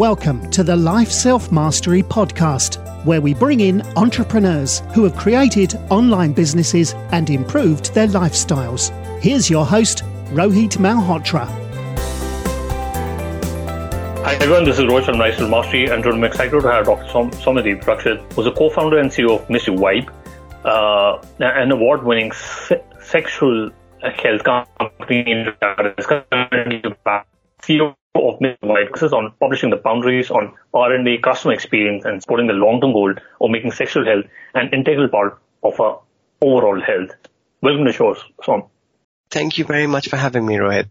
Welcome to the Life Self Mastery Podcast, where we bring in entrepreneurs who have created online businesses and improved their lifestyles. Here's your host, Rohit Malhotra. Hi everyone, this is Rohit from Life Self Mastery, and I'm excited to have Dr. Som- Soumyadip Rakshit, who's a co-founder and CEO of MysteryVibe, uh, an award-winning se- sexual health company that is currently of MysteryVibe focuses on publishing the boundaries on R&D, customer experience, and supporting the long-term goal of making sexual health an integral part of our overall health. Welcome to the show, Som. Thank you very much for having me, Rohit.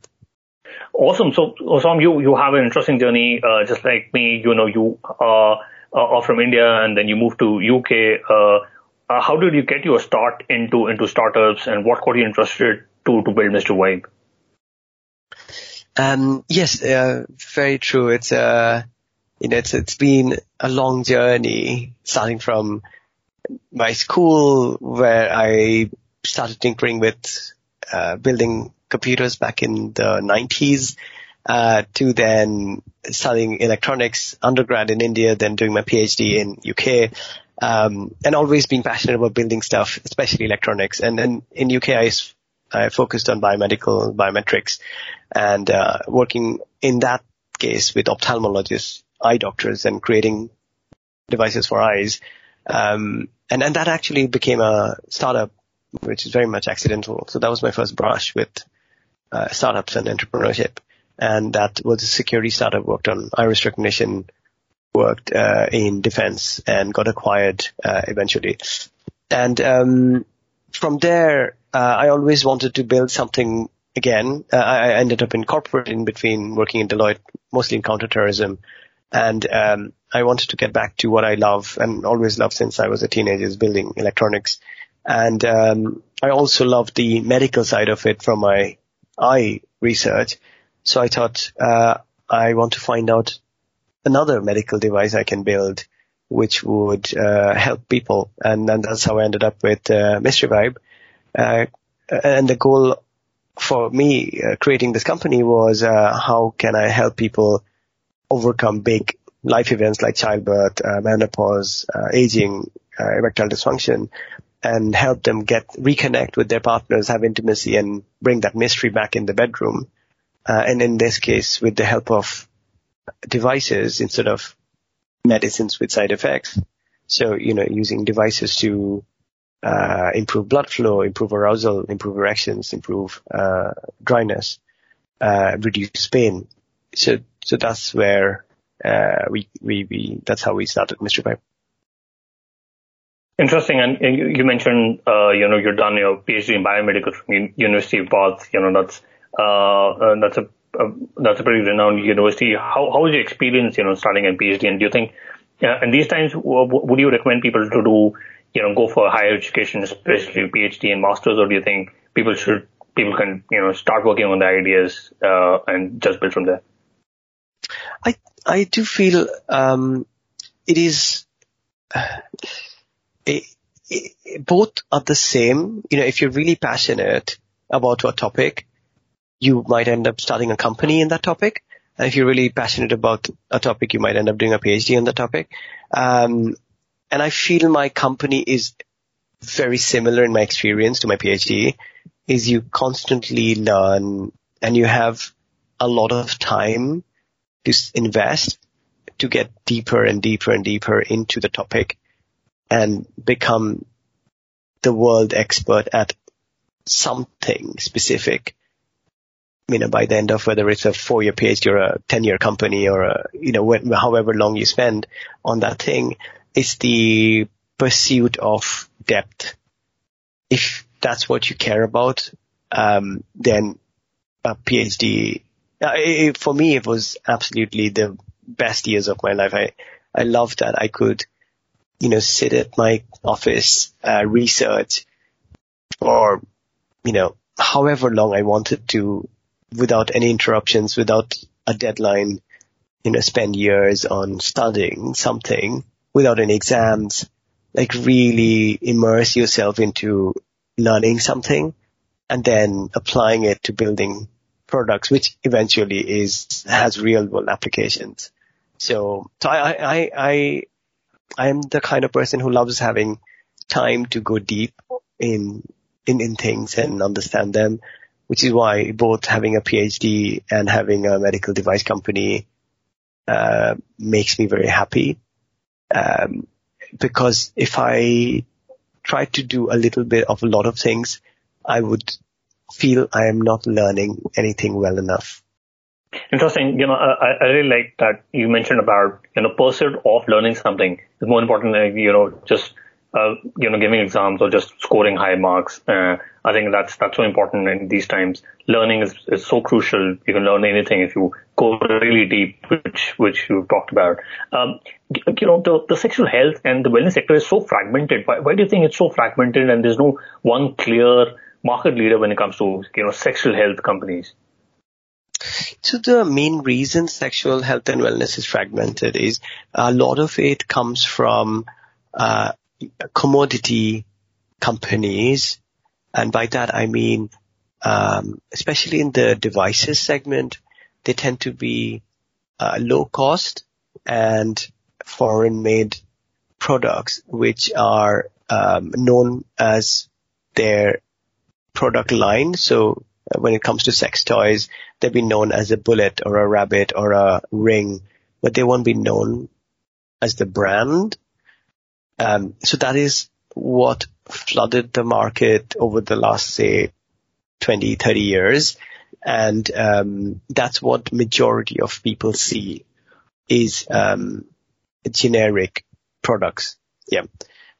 Awesome. So, Osam, you, you have an interesting journey, uh, just like me. You know, you uh, are from India and then you moved to UK. Uh, uh, how did you get your start into into startups, and what got you interested to to build MysteryVibe? Um, yes, uh, very true. It's uh, you know, it's it's been a long journey, starting from my school where I started tinkering with uh, building computers back in the 90s, uh, to then studying electronics undergrad in India, then doing my PhD in UK, um, and always being passionate about building stuff, especially electronics. And then in UK, I, I focused on biomedical biometrics and uh, working in that case with ophthalmologists, eye doctors, and creating devices for eyes. Um, and, and that actually became a startup, which is very much accidental. So that was my first brush with uh, startups and entrepreneurship. And that was a security startup worked on iris recognition, worked uh, in defense and got acquired uh, eventually. And um, from there, uh, I always wanted to build something again. Uh, I ended up in corporate in between working in Deloitte, mostly in counterterrorism. And um, I wanted to get back to what I love and always loved since I was a teenager, is building electronics. And um, I also love the medical side of it from my eye research. So I thought uh, I want to find out another medical device I can build which would uh, help people. And, and that's how I ended up with uh, MysteryVibe. Uh, and the goal for me uh, creating this company was uh, how can I help people overcome big life events like childbirth, menopause, aging, erectile dysfunction, and help them get reconnect with their partners, have intimacy, and bring that mystery back in the bedroom. Uh, and in this case, with the help of devices instead of medicines with side effects. So, you know, using devices to uh, improve blood flow, improve arousal, improve erections, improve uh, dryness, uh, reduce pain. So, so that's where uh, we, we, we, that's how we started MysteryVibe. Interesting. And you, you mentioned, uh, you know, you've done your PhD in biomedical from University of Bath. You know, that's, uh, that's a, a, that's a pretty renowned university. How, how was your experience, you know, starting a PhD? And do you think, uh, in these times, w- would you recommend people to do, you know, go for higher education, especially PhD and masters, or do you think people should, people can, you know, start working on the ideas, uh, and just build from there? I, I do feel, um, it is, it, it, both are the same. You know, if you're really passionate about a topic, you might end up starting a company in that topic. And if you're really passionate about a topic, you might end up doing a PhD on the topic. Um, and I feel my company is very similar in my experience to my PhD is you constantly learn and you have a lot of time to invest to get deeper and deeper and deeper into the topic and become the world expert at something specific. You know, by the end of whether it's a four-year PhD or a ten-year company or a, you know, however long you spend on that thing, it's the pursuit of depth. If that's what you care about, um, then a PhD, uh, it, for me, it was absolutely the best years of my life. I, I loved that I could, you know, sit at my office, uh, research for, you know, however long I wanted to without any interruptions, without a deadline, you know, spend years on studying something without any exams, like really immerse yourself into learning something and then applying it to building products, which eventually is, has real world applications. So, so I, I, I, I am the kind of person who loves having time to go deep in, in, in things and understand them, which is why both having a PhD and having a medical device company, uh, makes me very happy. Um, because if I try to do a little bit of a lot of things, I would feel I am not learning anything well enough. Interesting. You know, I, I really like that you mentioned about, you know, pursuit of learning something is more important than, you know, just, uh, you know, giving exams or just scoring high marks. Uh, I think that's, that's so important in these times. Learning is, is so crucial. You can learn anything if you go really deep, which, which you talked about. Um, you know, the, the sexual health and the wellness sector is so fragmented. Why, why do you think it's so fragmented and there's no one clear market leader when it comes to, you know, sexual health companies? So the main reason sexual health and wellness is fragmented is a lot of it comes from uh, commodity companies, and by that I mean, um, especially in the devices segment, they tend to be uh, low cost and foreign made products, which are um, known as their product line. So when it comes to sex toys, they'll be known as a bullet or a rabbit or a ring, but they won't be known as the brand. Um, so that is what flooded the market over the last, say, 20, 30 years. And um, that's what majority of people see is um, generic products. Yeah.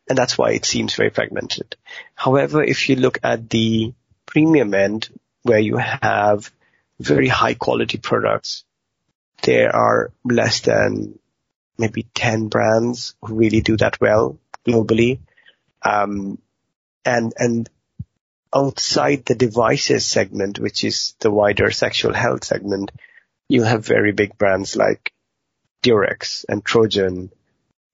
And that's why it seems very fragmented. However, if you look at the premium end, where you have very high quality products. There are less than maybe 10 brands who really do that well globally. Um, and, and outside the devices segment, which is the wider sexual health segment, you have very big brands like Durex and Trojan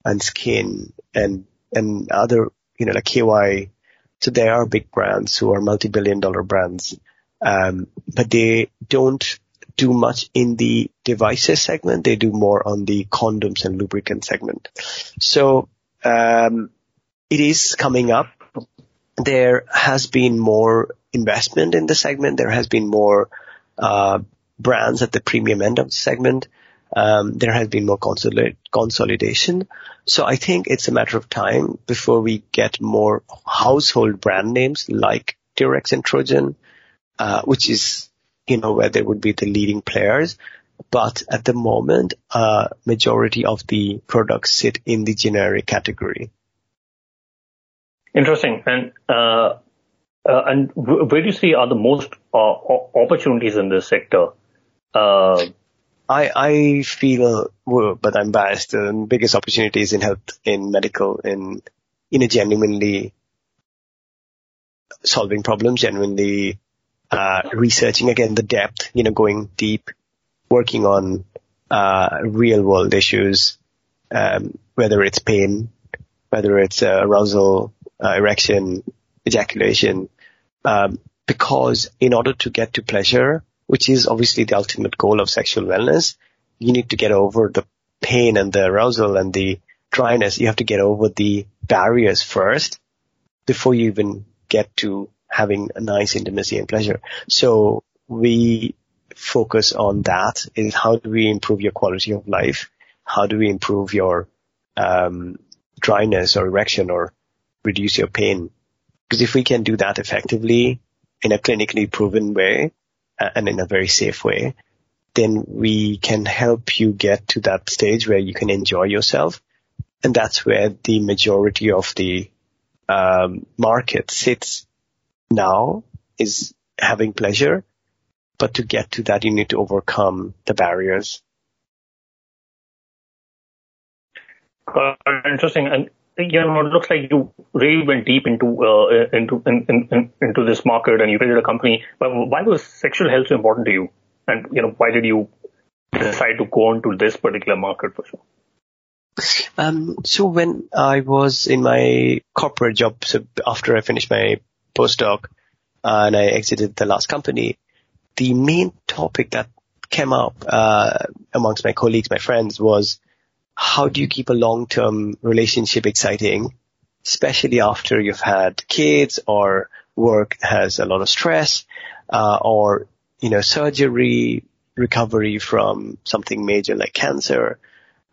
and SKYN and, and other, you know, like KY. So there are big brands who are multi-billion dollar brands um, but they don't do much in the devices segment. They do more on the condoms and lubricant segment. So, um, it is coming up. There has been more investment in the segment. There has been more, uh, brands at the premium end of the segment. Um, there has been more consolid- consolidation. So I think it's a matter of time before we get more household brand names like Durex and Trojan, uh, which is, you know, where they would be the leading players. But at the moment, uh, majority of the products sit in the generic category. Interesting. And, uh, uh, and where do you see are the most uh, opportunities in this sector? Uh, I, I feel, well, but I'm biased, the biggest opportunities in health, in medical, in, in a genuinely solving problems, genuinely uh, researching again the depth, you know, going deep, working on uh, real world issues, um, whether it's pain, whether it's uh, arousal, uh, erection, ejaculation, um, because in order to get to pleasure, which is obviously the ultimate goal of sexual wellness, you need to get over the pain and the arousal and the dryness. You have to get over the barriers first before you even get to having a nice intimacy and pleasure. So we focus on that is how do we improve your quality of life? How do we improve your um, dryness or erection or reduce your pain? Because if we can do that effectively in a clinically proven way and in a very safe way, then we can help you get to that stage where you can enjoy yourself. And that's where the majority of the um, market sits now is having pleasure, but to get to that, you need to overcome the barriers. Uh, interesting. And you know, it looks like you really went deep into uh, into in, in, into this market, and you created a company. But why was sexual health so important to you? And you know, why did you decide to go into this particular market for sure? Um, so when I was in my corporate job, so after I finished my postdoc uh, and I exited the last company, the main topic that came up uh, amongst my colleagues, my friends, was how do you keep a long-term relationship exciting, especially after you've had kids or work has a lot of stress, uh, or you know surgery, recovery from something major like cancer,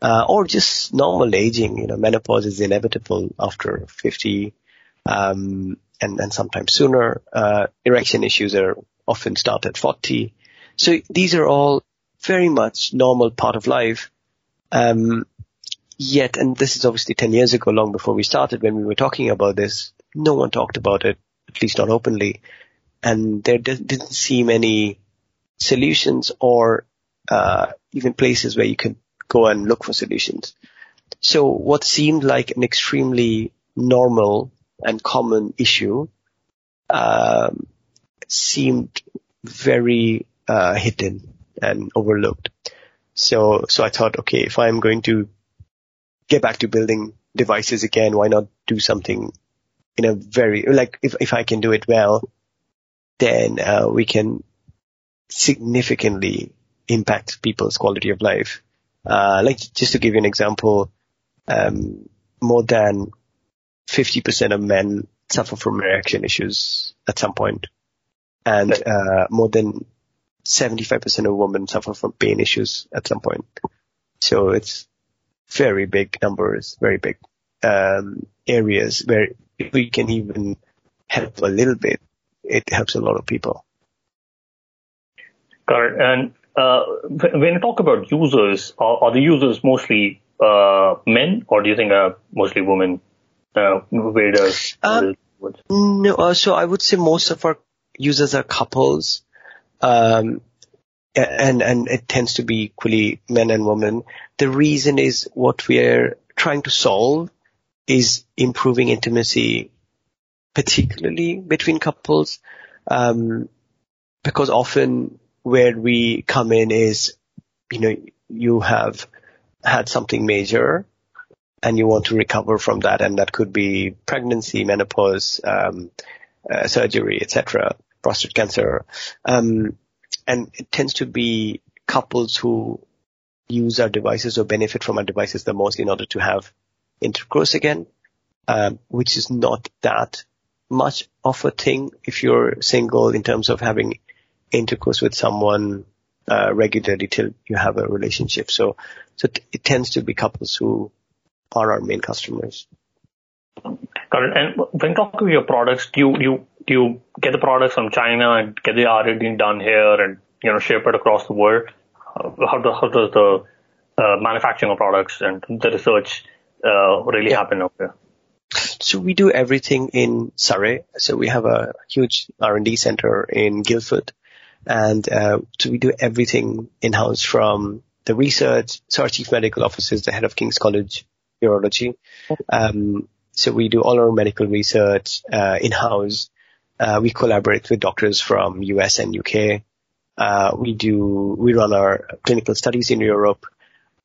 uh, or just normal aging. You know, menopause is inevitable after 50, um, and, and sometimes sooner. Uh, erection issues are often start at 40. So these are all very much normal part of life. Um, yet, and this is obviously 10 years ago, long before we started, when we were talking about this, no one talked about it, at least not openly. And there didn't seem any solutions or uh, even places where you could go and look for solutions. So what seemed like an extremely normal and common issue um, seemed very uh, hidden and overlooked. So, so I thought, okay, if I'm going to get back to building devices again, why not do something in a very, like, if, if I can do it well, then uh, we can significantly impact people's quality of life. Uh, like, just to give you an example, um, more than 50% of men suffer from erection issues at some point and uh, more than 75% of women suffer from pain issues at some point. So it's very big numbers, very big um, areas where if we can even help a little bit, it helps a lot of people. Got it. And uh, when you talk about users, are, are the users mostly uh, men, or do you think are mostly women? Uh, where um, no? Uh, so I would say most of our users are couples, um, and and it tends to be equally men and women. The reason is what we're trying to solve is improving intimacy, particularly between couples, um, because often where we come in is, you know, you have had something major and you want to recover from that, and that could be pregnancy, menopause, um, uh, surgery, etc., prostate cancer, um, and it tends to be couples who use our devices or benefit from our devices the most in order to have intercourse again, um, which is not that much of a thing if you're single in terms of having intercourse with someone uh, regularly till you have a relationship. So, so t- it tends to be couples who are our main customers. Got it. And when talking about your products, do you, you, do you get the products from China and get the R&D done here and, you know, ship it across the world? How, do, how does the uh, manufacturing of products and the research uh, really yeah. happen up here? So we do everything in Surrey. So we have a huge R&D center in Guildford. And uh, so we do everything in-house from the research. So our chief medical officer is the head of King's College Urology. Um, so we do all our medical research uh, in-house. Uh, we collaborate with doctors from US and UK. Uh, we do we run our clinical studies in Europe.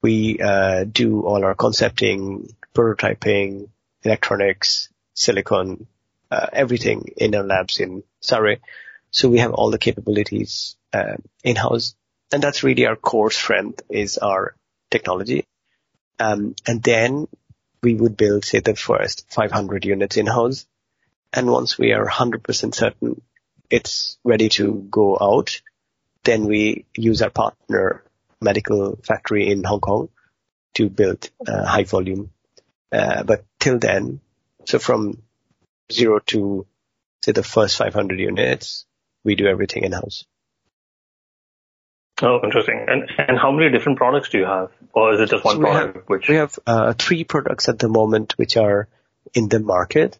We uh, do all our concepting, prototyping, electronics, silicon, uh, everything in our labs in Surrey. So we have all the capabilities uh, in-house, and that's really our core strength is our technology. Um, and then we would build, say, the first 500 units in-house. And once we are 100% certain it's ready to go out, then we use our partner medical factory in Hong Kong to build uh, high volume. Uh, but till then, so from zero to say the first 500 units, we do everything in house. Oh, interesting. And and how many different products do you have, or is it just one so product? Have, which we have uh, three products at the moment which are in the market.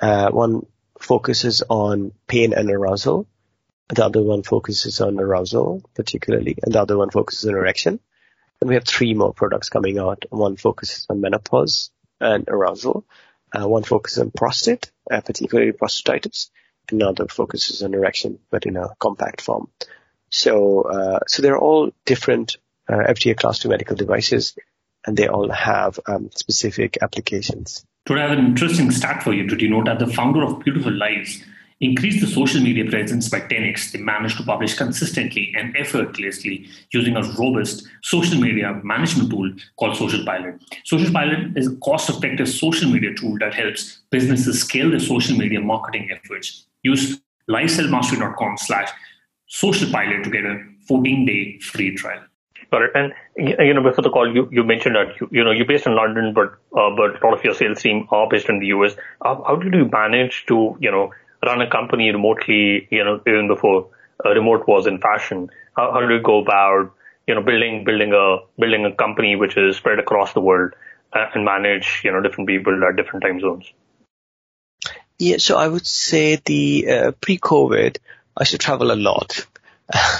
Uh, one focuses on pain and arousal. The other one focuses on arousal, particularly, and the other one focuses on erection. And we have three more products coming out. One focuses on menopause and arousal. Uh, one focuses on prostate, uh, particularly prostatitis. Another focuses on erection, but in a compact form. So, uh, so they're all different uh, FDA class 2 medical devices and they all have um, specific applications. Today I have an interesting stat for you to denote that the founder of Beautiful Lives increased the social media presence by 10x. They managed to publish consistently and effortlessly using a robust social media management tool called SocialPilot. Social Pilot is a cost effective social media tool that helps businesses scale their social media marketing efforts. Use lifeselfmastery.com slash social pilot to get a 14 day free trial. Got it. And you know, before the call, you, you mentioned that you, you know you're based in London, but uh, but a lot of your sales team are based in the US. How, how did you manage to you know run a company remotely? You know, even before uh, remote was in fashion. How, how did you go about you know building building a building a company which is spread across the world uh, and manage you know different people at different time zones? Yeah, so I would say the uh, pre-COVID, I should travel a lot.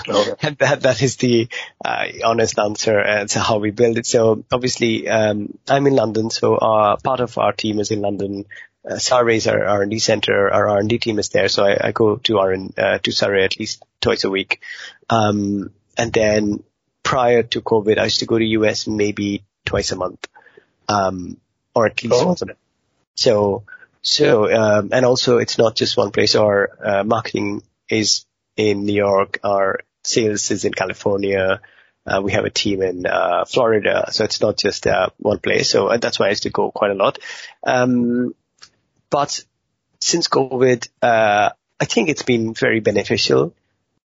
Okay. and that, that is the uh, honest answer and to how we build it. So obviously, um, I'm in London, so uh, part of our team is in London. Uh, Surrey's our R&D center, our R&D team is there, so I, I go to R uh, to Surrey at least twice a week. Um, and then prior to COVID, I used to go to US maybe twice a month, um, or at least oh. once a month. So, so, um, and also it's not just one place. Our uh, marketing is in New York. Our sales is in California. Uh, we have a team in uh, Florida, so it's not just uh, one place. So that's why I used to go quite a lot. Um, but since COVID, uh, I think it's been very beneficial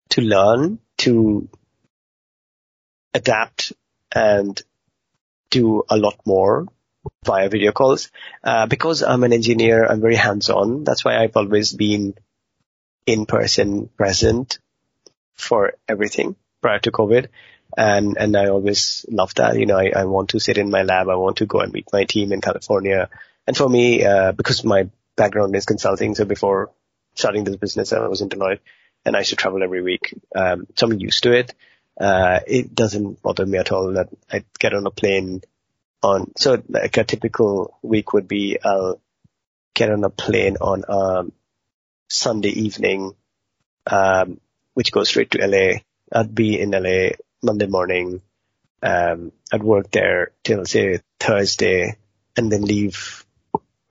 to learn to adapt and do a lot more via video calls. Uh, because I'm an engineer, I'm very hands-on. That's why I've always been in person present for everything prior to COVID. And, and I always love that. You know, I, I want to sit in my lab. I want to go and meet my team in California. And for me, uh, because my background is consulting, so before starting this business, I was in Deloitte and I used to travel every week. Um, so I'm used to it. Uh, it doesn't bother me at all that I get on a plane on, so like a typical week would be I'll get on a plane on, um, Sunday evening, um, which goes straight to LA. I'd be in LA Monday morning. Um, I'd work there till say Thursday and then leave,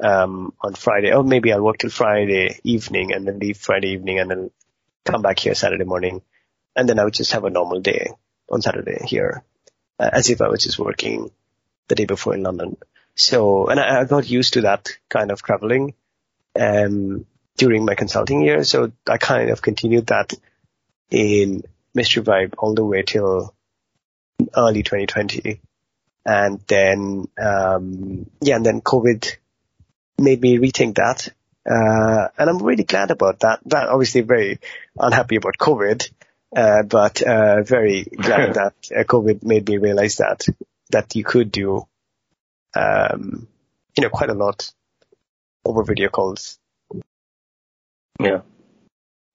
um, on Friday. Or maybe I'll work till Friday evening and then leave Friday evening and then come back here Saturday morning. And then I would just have a normal day on Saturday here, uh, as if I was just working the day before in London. So, and I, I got used to that kind of traveling. Um, during my consulting year. So I kind of continued that in MysteryVibe all the way till early 2020. And then, um, yeah, and then COVID made me rethink that. Uh, and I'm really glad about that. That obviously very unhappy about COVID, uh, but, uh, very glad that uh, COVID made me realize that, that you could do, um, you know, quite a lot over video calls yeah.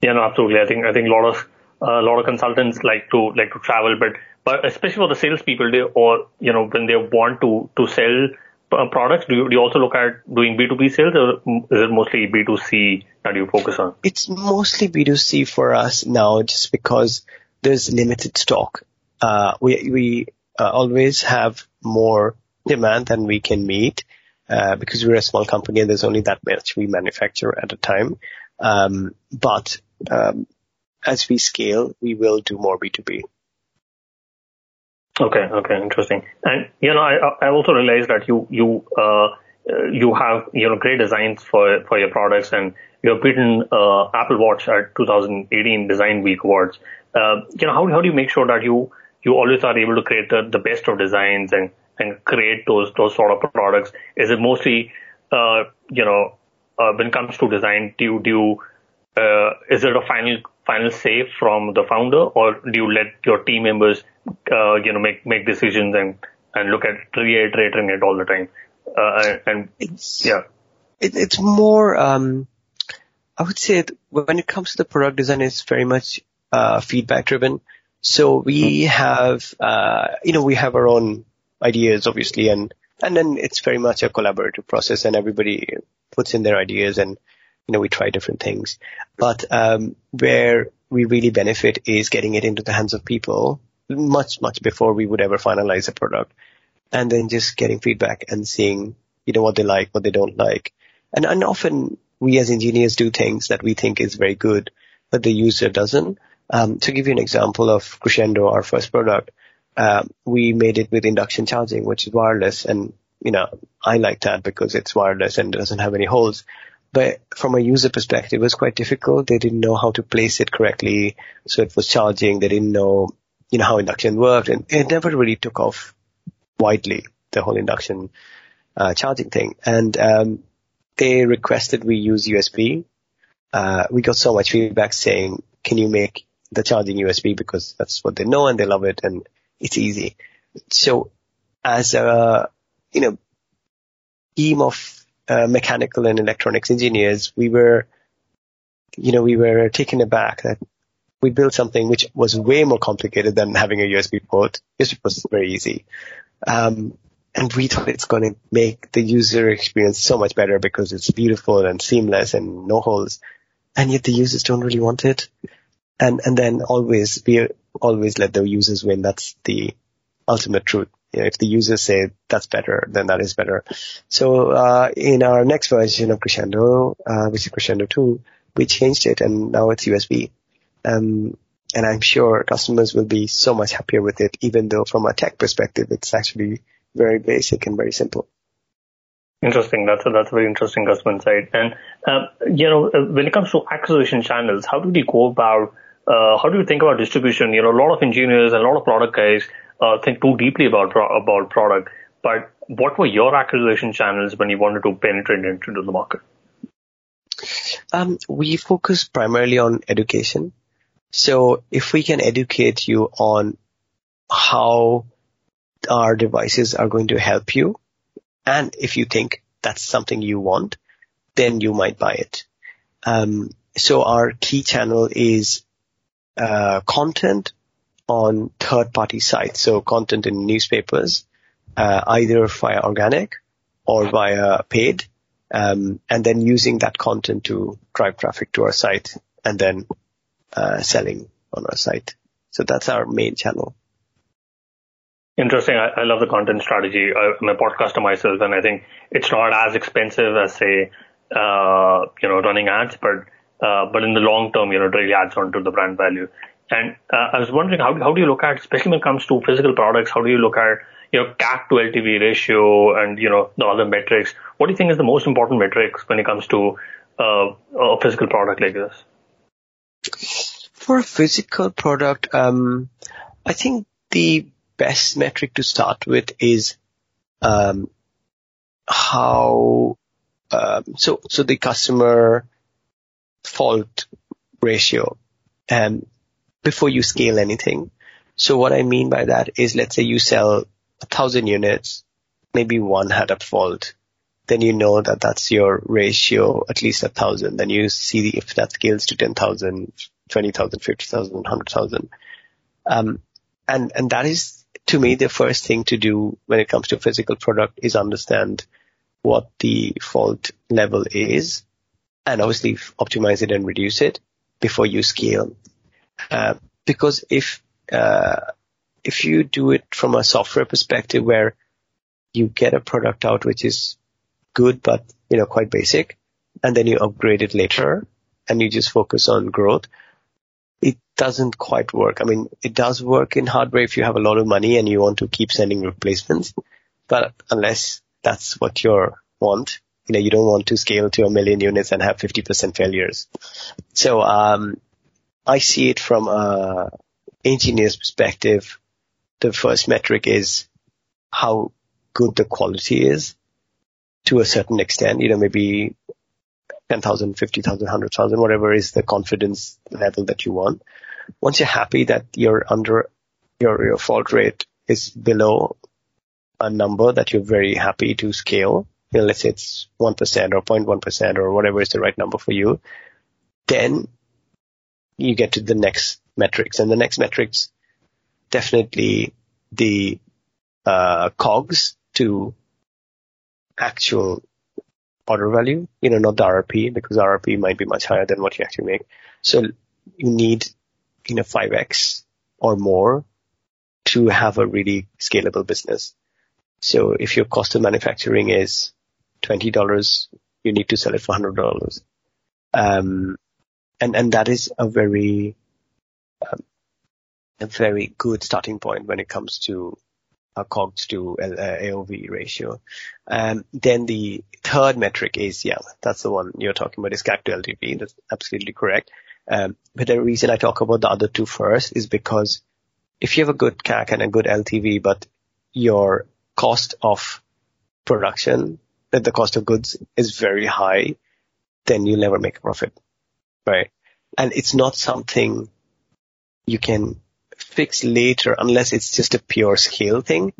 Yeah, no, absolutely. I think I think a lot of a lot of consultants like to like to travel, but but especially for the salespeople, they or you know when they want to to sell uh, products, do you, do you also look at doing B two B sales, or is it mostly B two C that you focus on? It's mostly B two C for us now, just because there's limited stock. Uh, we we uh, always have more demand than we can meet. Uh, because we're a small company and there's only that much we manufacture at a time. Um, but um, as we scale, we will do more B2B. Okay, okay, interesting. And you know, I I also realized that you you uh, you have you know great designs for for your products, and you have beaten uh, Apple Watch at 2018 Design Week Awards. Uh, you know, how how do you make sure that you you always are able to create the, the best of designs and and create those those sort of products? Is it mostly uh, you know uh, when it comes to design, do you, do you, uh, is it a final final say from the founder, or do you let your team members, uh, you know, make make decisions and and look at reiterating it all the time? Uh, and it's, yeah, it, it's more. Um, I would say when it comes to the product design, it's very much uh, feedback driven. So we have, uh, you know, we have our own ideas, obviously, and and then it's very much a collaborative process, and everybody puts in their ideas and, you know, we try different things. But, um, where we really benefit is getting it into the hands of people much, much before we would ever finalize a product and then just getting feedback and seeing, you know, what they like, what they don't like. And, and often we as engineers do things that we think is very good, but the user doesn't. Um, to give you an example of Crescendo, our first product, uh, we made it with induction charging, which is wireless. And, you know, I like that because it's wireless and doesn't have any holes. But from a user perspective, it was quite difficult. They didn't know how to place it correctly. So it was charging. They didn't know, you know, how induction worked and it never really took off widely, the whole induction, uh, charging thing. And, um, they requested we use USB. Uh, we got so much feedback saying, can you make the charging USB because that's what they know and they love it and it's easy. So as a, you know, team of uh, mechanical and electronics engineers, we were, you know, we were taken aback that we built something which was way more complicated than having a USB port. USB port is very easy. Um, and we thought it's going to make the user experience so much better because it's beautiful and seamless and no holes. And yet the users don't really want it and and then always we always let the users win. That's the ultimate truth. You know, if the users say that's better, then that is better. So uh, in our next version of Crescendo, uh, which is Crescendo 2, we changed it and now it's USB. Um, and I'm sure customers will be so much happier with it, even though from a tech perspective, it's actually very basic and very simple. Interesting. That's a, that's a very interesting customer insight. And, uh, you know, uh, when it comes to acquisition channels, how do we go about uh, how do you think about distribution? You know, a lot of engineers and a lot of product guys uh, think too deeply about about product. But what were your acquisition channels when you wanted to penetrate into the market? Um, we focus primarily on education. So if we can educate you on how our devices are going to help you, and if you think that's something you want, then you might buy it. Um, so our key channel is uh, content on third-party sites, so content in newspapers, uh, either via organic or via paid, um, and then using that content to drive traffic to our site and then uh, selling on our site. So that's our main channel. Interesting. I, I love the content strategy. I, I'm a podcaster myself, and I think it's not as expensive as say, uh, you know, running ads, but uh, but in the long term, you know, it really adds on to the brand value. And uh, I was wondering, how, how do you look at, especially when it comes to physical products, how do you look at, you know, CAC to LTV ratio and, you know, the other metrics? What do you think is the most important metrics when it comes to uh, a physical product like this? For a physical product, um, I think the best metric to start with is um, how um, so so the customer fault ratio um, before you scale anything. So what I mean by that is let's say you sell a thousand units, maybe one had a fault. Then you know that that's your ratio, at least a thousand. Then you see if that scales to 10,000, 20,000, 50,000, 100,000. Um, and, and that is to me the first thing to do when it comes to a physical product is understand what the fault level is and obviously optimize it and reduce it before you scale. Uh, because if uh, if you do it from a software perspective where you get a product out which is good but you know quite basic, and then you upgrade it later and you just focus on growth, it doesn't quite work. I mean, it does work in hardware if you have a lot of money and you want to keep sending replacements, but unless that's what you want, you know, you don't want to scale to a million units and have 50% failures. So, um, I see it from a engineer's perspective. The first metric is how good the quality is to a certain extent, you know, maybe 10,000, 50,000, 100,000, whatever is the confidence level that you want. Once you're happy that you're under your, your fault rate is below a number that you're very happy to scale, you know, let's say it's 1% or 0.1% or whatever is the right number for you, then you get to the next metrics. And the next metrics, definitely the uh, COGS to actual order value, you know, not the RRP, because RRP might be much higher than what you actually make. So you need, you know, 5x or more to have a really scalable business. So if your cost of manufacturing is $20, you need to sell it for $100. Um, and, and that is a very, um, a very good starting point when it comes to a COGS to uh, AOV ratio. Um, then the third metric is, yeah, that's the one you're talking about is CAC to LTV. That's absolutely correct. Um, but the reason I talk about the other two first is because if you have a good CAC and a good LTV, but your cost of production, the cost of goods is very high, then you'll never make a profit, right? And it's not something you can fix later unless it's just a pure scale thing.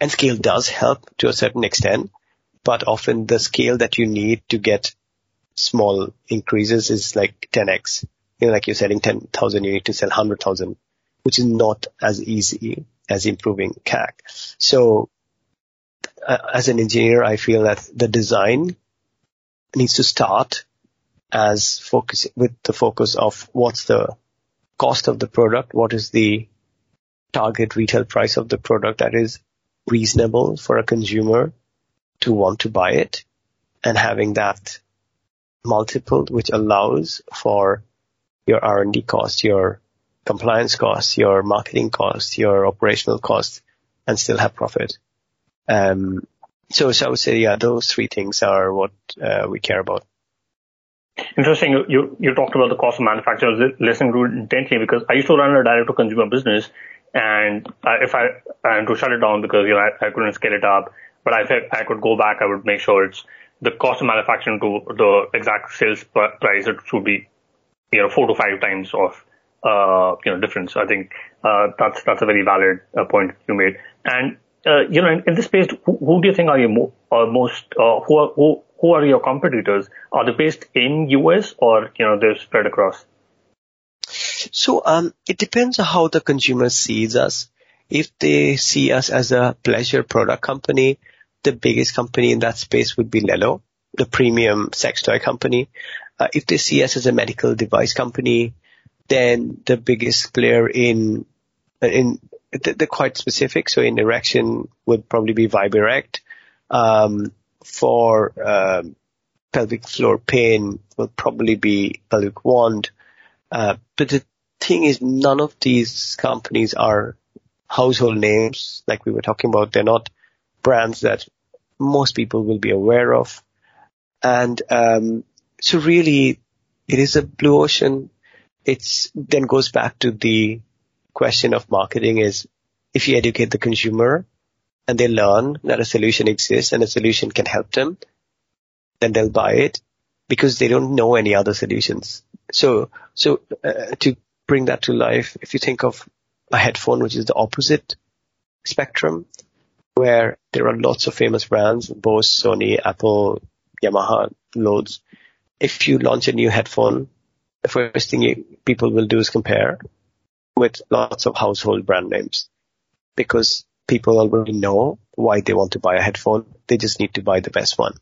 And scale does help to a certain extent, but often the scale that you need to get small increases is like 10x. You know, like you're selling 10,000, you need to sell 100,000, which is not as easy as improving CAC. So uh, as an engineer, I feel that the design needs to start as focus with the focus of what's the cost of the product, what is the target retail price of the product that is reasonable for a consumer to want to buy it and having that multiple which allows for your R&D cost, your compliance costs, your marketing costs, your operational costs and still have profit. Um, so, so I would say, yeah, those three things are what uh, we care about. Interesting. You you talked about the cost of manufacture. Listening to intently because I used to run a direct to consumer business, and uh, if I and to shut it down because you know I, I couldn't scale it up, but I think I could go back. I would make sure it's the cost of manufacturing to the exact sales price. It should be you know four to five times of uh, you know difference. I think uh, that's that's a very valid uh, point you made. And uh, you know in, in, this space, who, who, do you think are you mo- most uh, who are who who are your competitors? Are they based in US or, you know, they're spread across? So, um, it depends on how the consumer sees us. If they see us as a pleasure product company, the biggest company in that space would be Lelo, the premium sex toy company. Uh, if they see us as a medical device company, then the biggest player in, in, they're quite specific. So in erection would probably be Viberect. Um, for um, pelvic floor pain will probably be pelvic wand. Uh, but the thing is, none of these companies are household names like we were talking about. They're not brands that most people will be aware of. And um, so really, it is a blue ocean. It's then goes back to the question of marketing is if you educate the consumer and they learn that a solution exists and a solution can help them, then they'll buy it because they don't know any other solutions. So, so uh, to bring that to life, if you think of a headphone, which is the opposite spectrum, where there are lots of famous brands, Bose, Sony, Apple, Yamaha, loads. If you launch a new headphone, the first thing you, people will do is compare with lots of household brand names because people already know why they want to buy a headphone. They just need to buy the best one.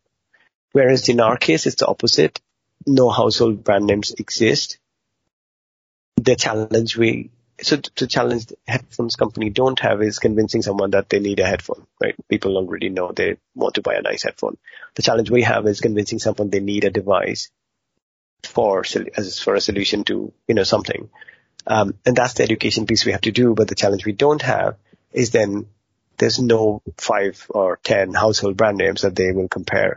Whereas in our case, it's the opposite. No household brand names exist. The challenge we, so the challenge the headphones company don't have is convincing someone that they need a headphone, right? People already know they want to buy a nice headphone. The challenge we have is convincing someone they need a device for, as for a solution to, you know, something. Um, and that's the education piece we have to do. But the challenge we don't have is then there's no five or 10 household brand names that they will compare.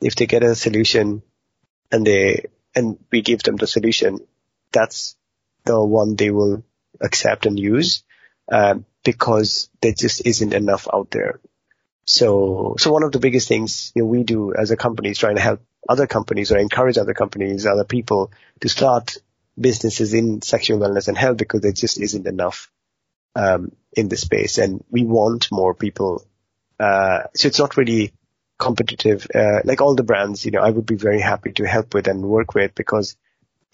If they get a solution and they, and we give them the solution, that's the one they will accept and use, um, because there just isn't enough out there. So, so one of the biggest things you know, we do as a company is trying to help other companies or encourage other companies, other people to start businesses in sexual wellness and health because there just isn't enough um, in the space, and we want more people. Uh, so it's not really competitive. Uh, like all the brands, you know, I would be very happy to help with and work with because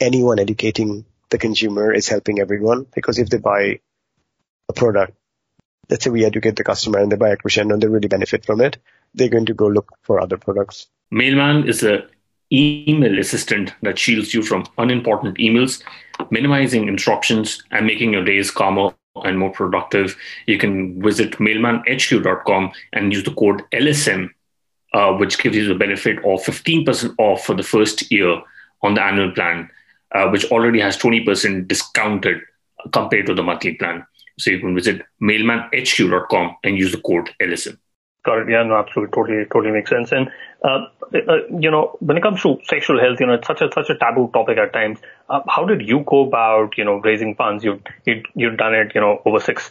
anyone educating the consumer is helping everyone. Because if they buy a product, let's say we educate the customer and they buy a Crescendo and they really benefit from it, they're going to go look for other products. Mailman is a email assistant that shields you from unimportant emails, minimizing interruptions and making your days calmer and more productive, you can visit mailmanhq.com and use the code LSM, uh, which gives you the benefit of 15% off for the first year on the annual plan, uh, which already has 20% discounted compared to the monthly plan. So you can visit mailmanhq.com and use the code LSM. Got it. Yeah, no, absolutely, totally, totally makes sense. And uh, uh, you know, when it comes to sexual health, you know, it's such a such a taboo topic at times. Uh, how did you go about, you know, raising funds? You you you've done it, you know, over six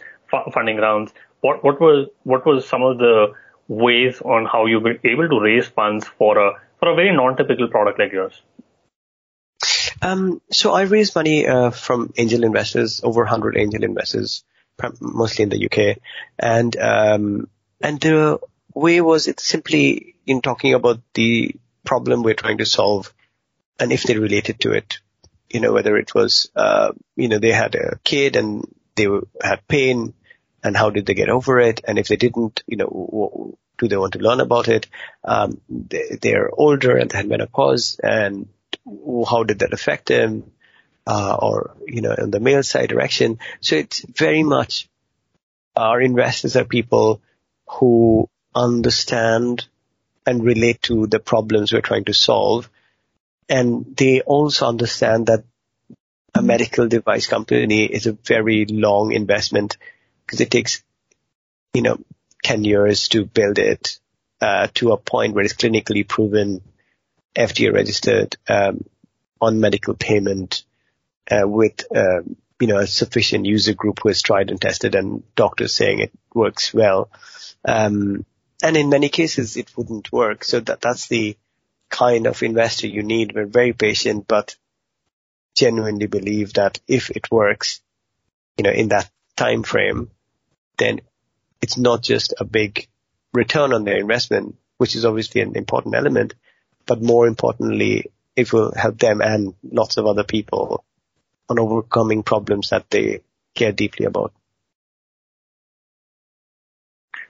funding rounds. What what was what was some of the ways on how you were able to raise funds for a for a very non-typical product like yours? Um, so I raised money uh, from angel investors, over 100 angel investors, mostly in the UK, and um, and the way was it simply in talking about the problem we're trying to solve, and if they related to it, you know whether it was uh, you know they had a kid and they had pain, and how did they get over it, and if they didn't, you know do they want to learn about it? Um, they, are older and they had menopause, and how did that affect them? Uh, or you know, in the male side direction. So it's very much our investors are people who understand and relate to the problems we're trying to solve, and they also understand that a medical device company is a very long investment because it takes, you know, 10 years to build it uh, to a point where it's clinically proven, FDA registered, um, on medical payment uh, with uh, you know a sufficient user group who has tried and tested and doctors saying it works well. Um, and in many cases it wouldn't work. So that that's the kind of investor you need. We're very patient, but genuinely believe that if it works, you know, in that time frame, then it's not just a big return on their investment, which is obviously an important element, but more importantly, it will help them and lots of other people on overcoming problems that they care deeply about.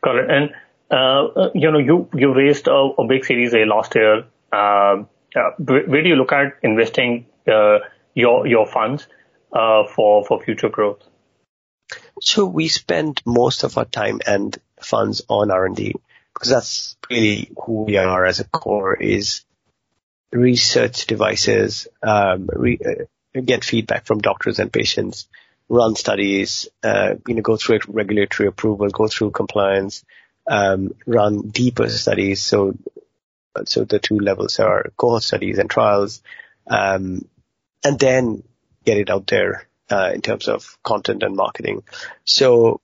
Got it. And, uh, you know, you, you raised a, a big series A last year. Uh, uh, where do you look at investing, uh, your, your funds, uh, for, for future growth? So we spend most of our time and funds on R&D because that's really who we are as a core is research devices, um, re, uh, get feedback from doctors and patients, run studies, uh, you know, go through regulatory approval, go through compliance, um, run deeper studies. So, so the two levels are cohort studies and trials, um, and then get it out there uh, in terms of content and marketing. So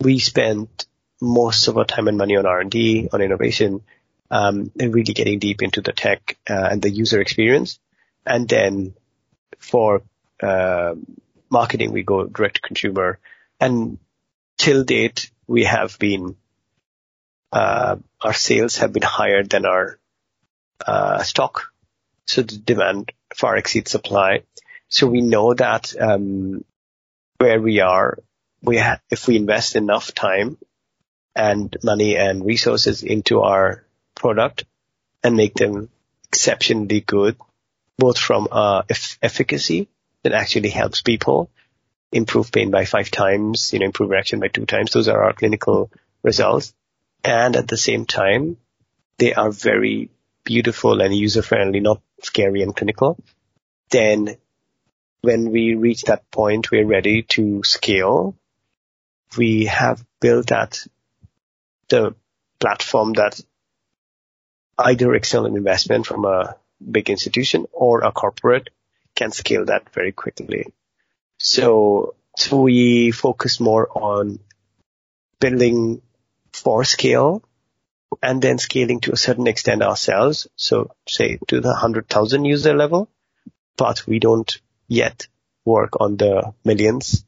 we spent most of our time and money on R&D, on innovation, um, and really getting deep into the tech uh, and the user experience. And then for uh, marketing, we go direct to consumer. And till date, we have been uh, our sales have been higher than our uh, stock, so the demand far exceeds supply. So we know that um, where we are, we ha- if we invest enough time and money and resources into our product and make them exceptionally good, both from uh, efficacy that actually helps people improve pain by five times, you know, improve reaction by two times. Those are our clinical results. And at the same time, they are very beautiful and user friendly, not scary and clinical. Then when we reach that point, we're ready to scale. We have built that the platform that either external investment from a big institution or a corporate can scale that very quickly. So, so we focus more on building for scale and then scaling to a certain extent ourselves. So say to the 100,000 user level, but we don't yet work on the millions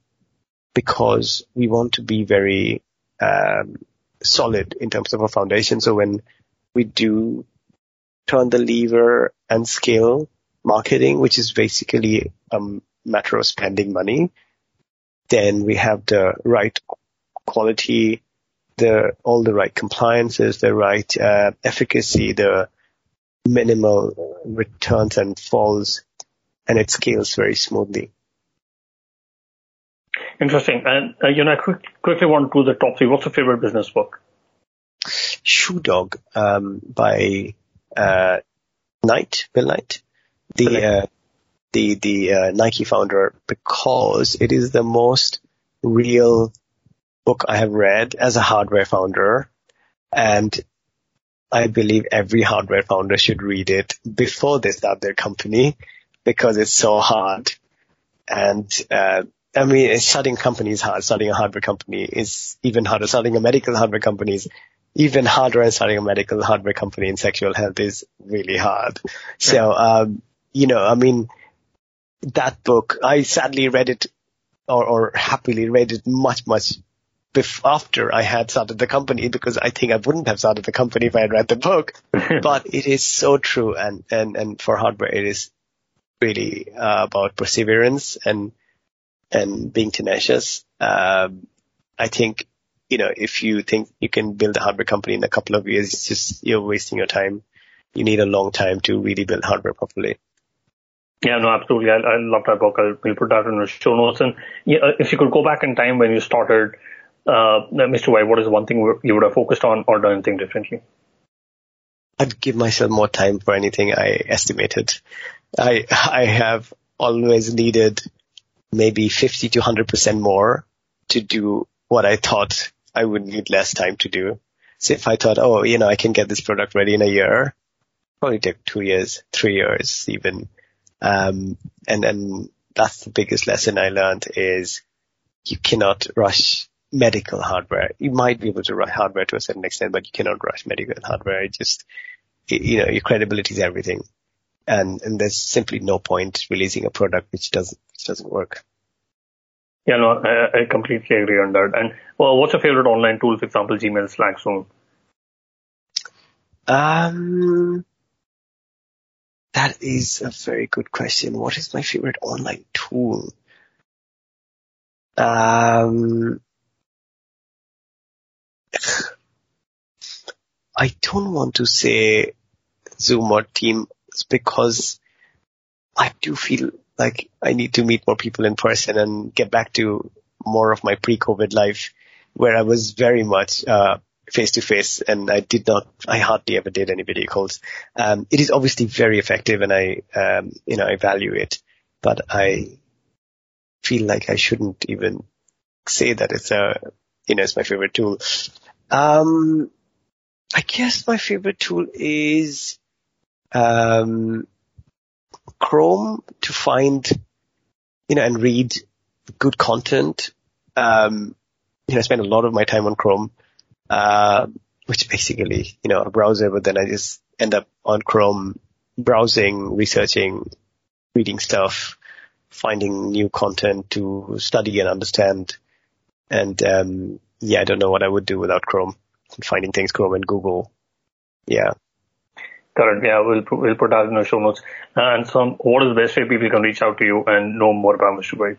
because we want to be very um, solid in terms of a foundation. So when we do turn the lever and scale marketing, which is basically a matter of spending money, then we have the right quality, the all the right compliances, the right uh, efficacy, the minimal returns and falls and it scales very smoothly. Interesting. And, uh, you know, I quick, quickly want to do the top three. What's your favorite business book? Shoe Dog um, by uh, Knight, Bill Knight. the uh, the the uh, Nike founder because it is the most real book I have read as a hardware founder, and I believe every hardware founder should read it before they start their company because it's so hard. And uh, I mean, starting is hard. Starting a hardware company is even harder. Starting a medical hardware company is even harder. And starting a medical hardware company in sexual health is really hard. So, um, you know, I mean, that book, I sadly read it or, or happily read it much, much bef- after I had started the company because I think I wouldn't have started the company if I had read the book. but it is so true. And, and, and for hardware, it is really uh, about perseverance and, and being tenacious. Um, I think, you know, if you think you can build a hardware company in a couple of years, it's just, you're wasting your time. You need a long time to really build hardware properly. Yeah, no, absolutely. I, I love that book. I'll, we'll put that in the show notes. And yeah, uh, if you could go back in time when you started, uh, MysteryVibe, what is one thing you would have focused on or done anything differently? I'd give myself more time for anything I estimated. I, I have always needed maybe 50 to 100% more to do what I thought I would need less time to do. So if I thought, oh, you know, I can get this product ready in a year, probably take two years, three years even. Um, and, and that's the biggest lesson I learned is you cannot rush medical hardware. You might be able to rush hardware to a certain extent, but you cannot rush medical hardware. It just, you know, your credibility is everything. And, and there's simply no point releasing a product which doesn't, which doesn't work. Yeah, no, I, I completely agree on that. And well, what's your favorite online tool? For example, Gmail, Slack, Zoom. Um, that is a very good question. What is my favorite online tool? Um, I don't want to say Zoom or Teams because I do feel like I need to meet more people in person and get back to more of my pre-COVID life where I was very much, uh, face to face and I did not, I hardly ever did any video calls. Um, it is obviously very effective and I, um, you know, I value it, but I feel like I shouldn't even say that it's a, you know, it's my favorite tool. Um, I guess my favorite tool is, um, Chrome to find, you know, and read good content. Um, you know, I spend a lot of my time on Chrome uh, which basically, you know, a browser, but then I just end up on Chrome browsing, researching, reading stuff, finding new content to study and understand. And, um, yeah, I don't know what I would do without Chrome. and Finding things Chrome and Google. Yeah. It. Yeah, we'll put, we'll put that in the show notes. And so, what is the best way people can reach out to you and know more about MysteryVibe?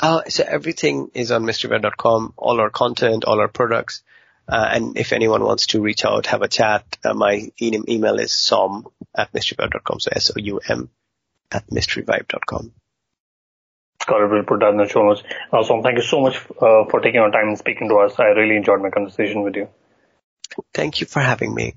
Uh, so everything is on mysteryvibe.com, all our content, all our products. Uh, and if anyone wants to reach out, have a chat, uh, my e- email is som at mysteryvibe.com. So S-O-U-M at mysteryvibe.com. Got it. We'll put that in the show notes. Uh, Som, thank you so much uh, for taking your time and speaking to us. I really enjoyed my conversation with you. Thank you for having me.